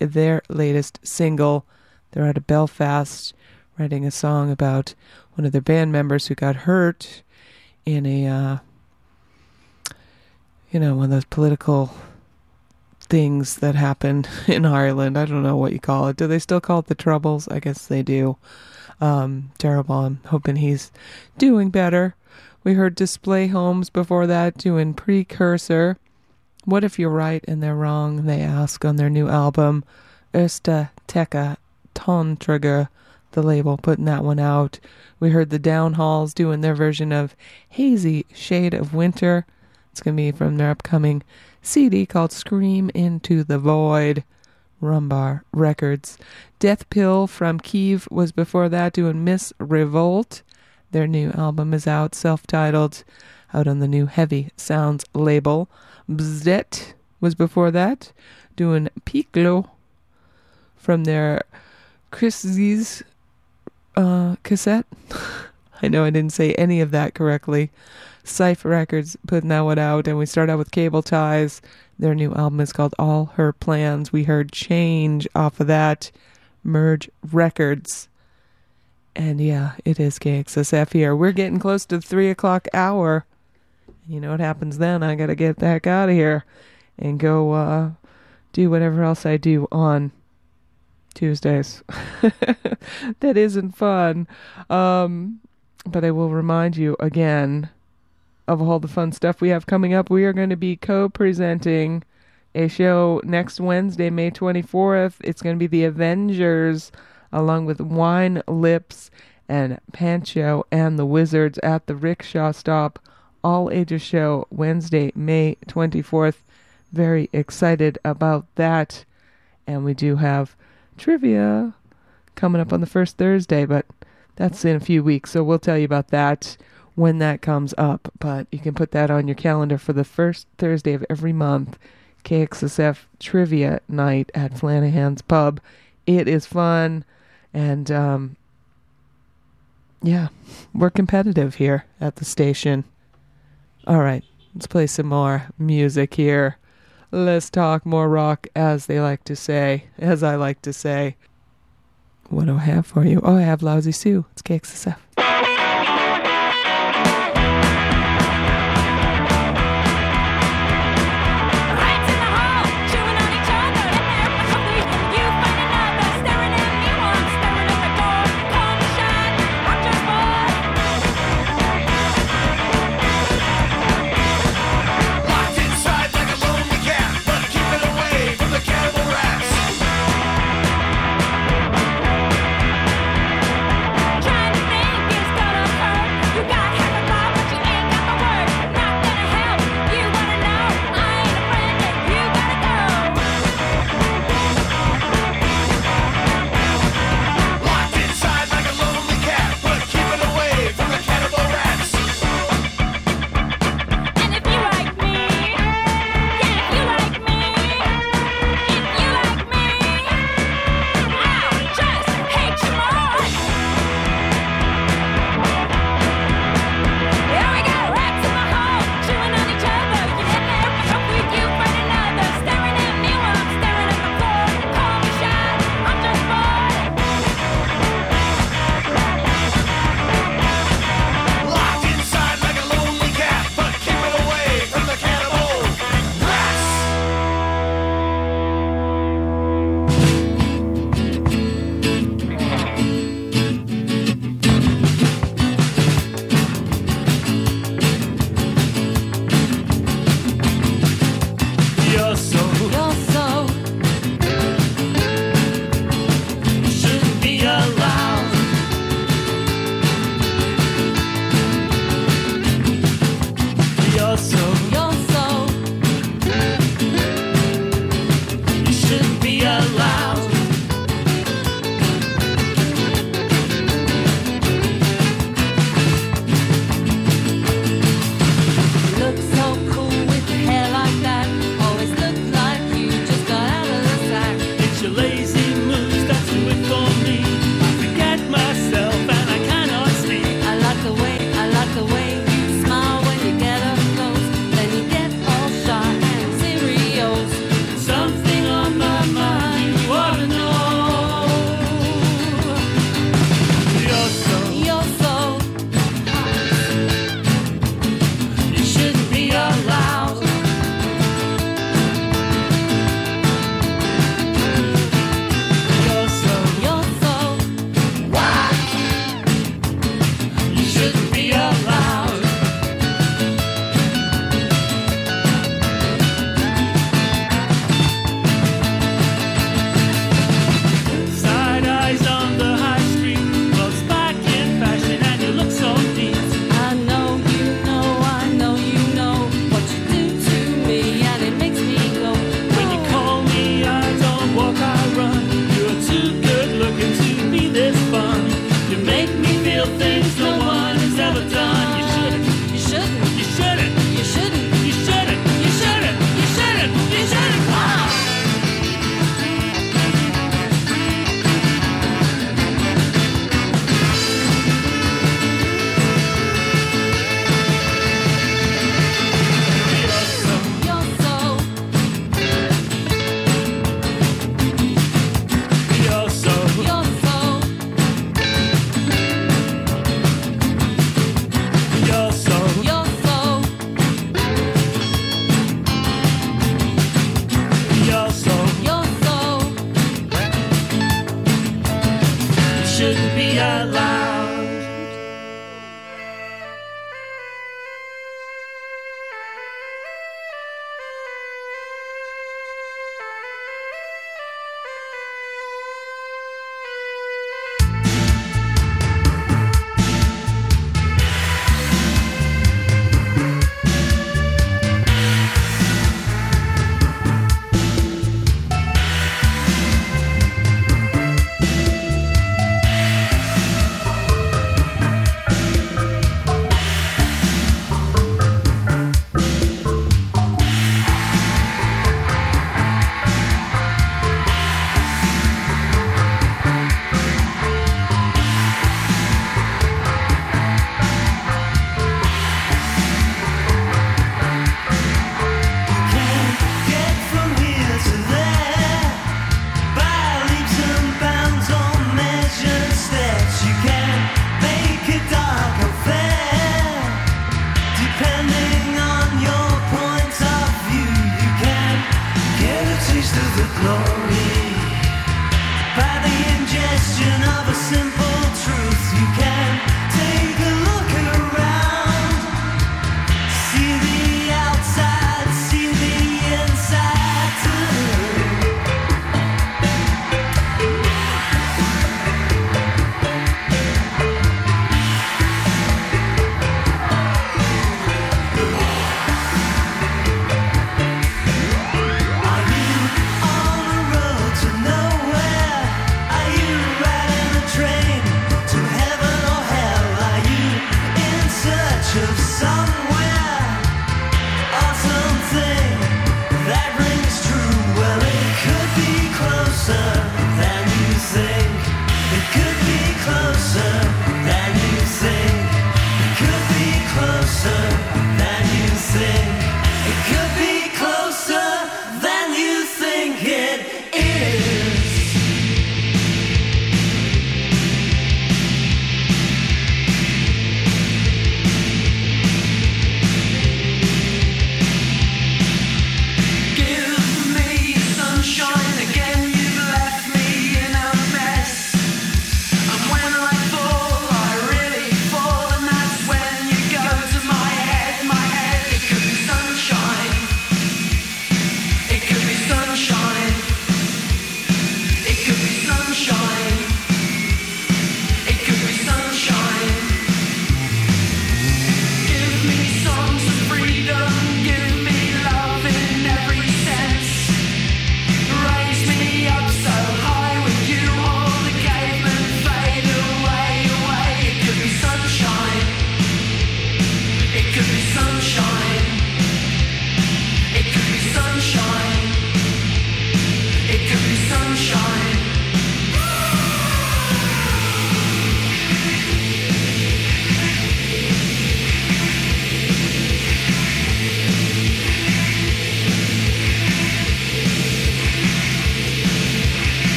Speaker 4: their latest single. They're out of Belfast writing a song about one of their band members who got hurt in a, uh, you know, one of those political things that happened in Ireland. I don't know what you call it. Do they still call it the Troubles? I guess they do. Um, terrible. I'm hoping he's doing better. We heard Display Homes before that doing Precursor. What if you're right and they're wrong? They ask on their new album, Erste Theke Tonträger, the label putting that one out. We heard the Downhauls doing their version of Hazy Shade of Winter. It's going to be from their upcoming CD called Scream Into the Void. Rumbar Records. Death Pill from Kiev was before that doing Miss Revolt. Their new album is out, self titled, out on the new Heavy Sounds label. Bzdet was before that, doing Piclo from their Chris Z's uh, cassette. I know I didn't say any of that correctly. Cypher Records putting that one out, and we start out with Cable Ties. Their new album is called All Her Plans. We heard Change off of that. Merge Records. And yeah, it is KXSF here. We're getting close to the three o'clock hour. You know what happens then? I gotta get the heck out of here and go uh, do whatever else I do on Tuesdays. that isn't fun. Um, but I will remind you again of all the fun stuff we have coming up. We are going to be co presenting a show next Wednesday, May 24th. It's going to be The Avengers, along with Wine Lips and Pancho and the Wizards at the Rickshaw Stop. All ages show Wednesday, May 24th. Very excited about that. And we do have trivia coming up on the first Thursday, but that's in a few weeks. So we'll tell you about that when that comes up. But you can put that on your calendar for the first Thursday of every month. KXSF Trivia Night at Flanahan's Pub. It is fun. And, um, yeah, we're competitive here at the station. All right, let's play some more music here. Let's talk more rock, as they like to say, as I like to say. What do I have for you? Oh, I have Lousy Sue. It's KXSF.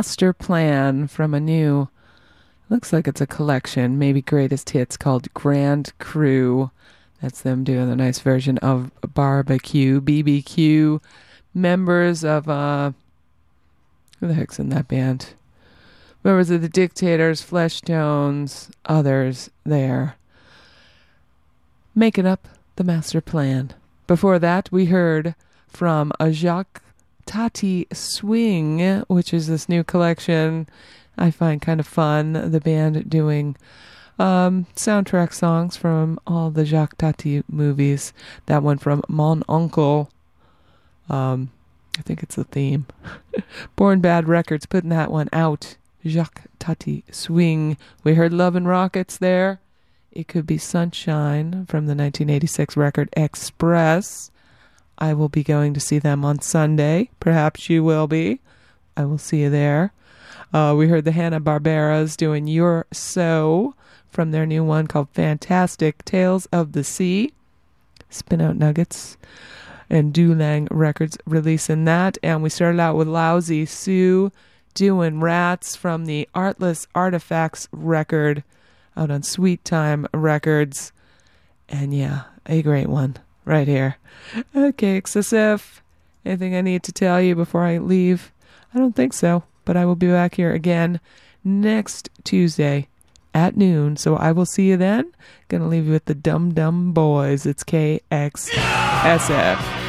Speaker 4: Master plan from a new, looks like it's a collection, maybe greatest hits called Grand Crew. That's them doing a nice version of Barbecue, BBQ. Members of, uh, who the heck's in that band? Members of the Dictators, Fleshtones, others there. Making up the master plan. Before that, we heard from a Jacques Tati Swing, which is this new collection I find kind of fun. The band doing um, soundtrack songs from all the Jacques Tati movies. That one from Mon Oncle. Um, I think it's the theme. Born Bad Records putting that one out. Jacques Tati Swing. We heard Love and Rockets there. It could be Sunshine from the 1986 record Express. I will be going to see them on Sunday. Perhaps you will be. I will see you there. Uh, we heard the Hanna Barberas doing You're So from their new one called Fantastic Tales of the Sea. Spin Out Nuggets and Dulang Records releasing that. And we started out with Lousy Sue doing Rats from the Artless Artifacts record out on Sweet Time Records. And yeah, a great one right here. Okay, XSF. Anything I need to tell you before I leave? I don't think so, but I will be back here again next Tuesday at noon. So I will see you then. Gonna leave you with the Dum Dum Boys. It's KXSF.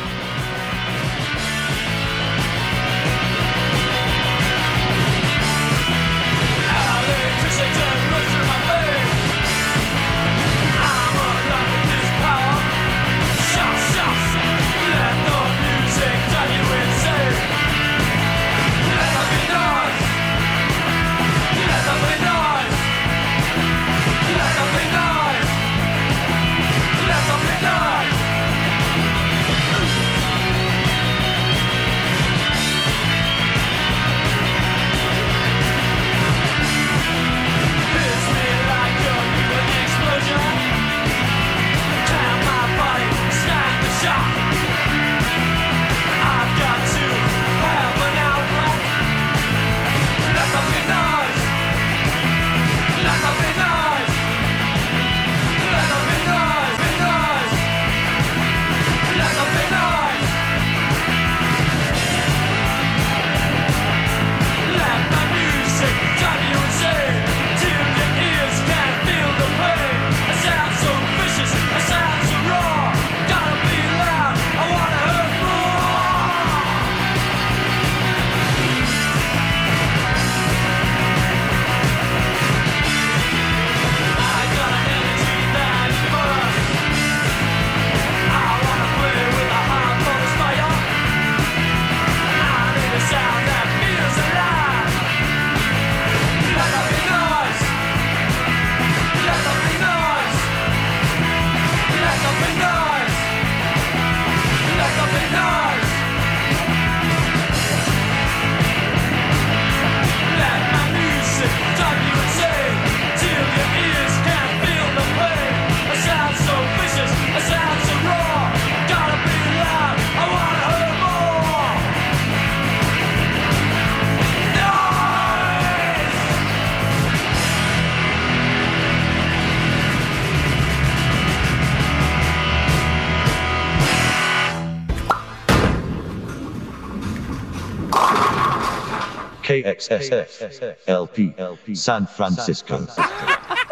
Speaker 14: KXSF LP San Francisco.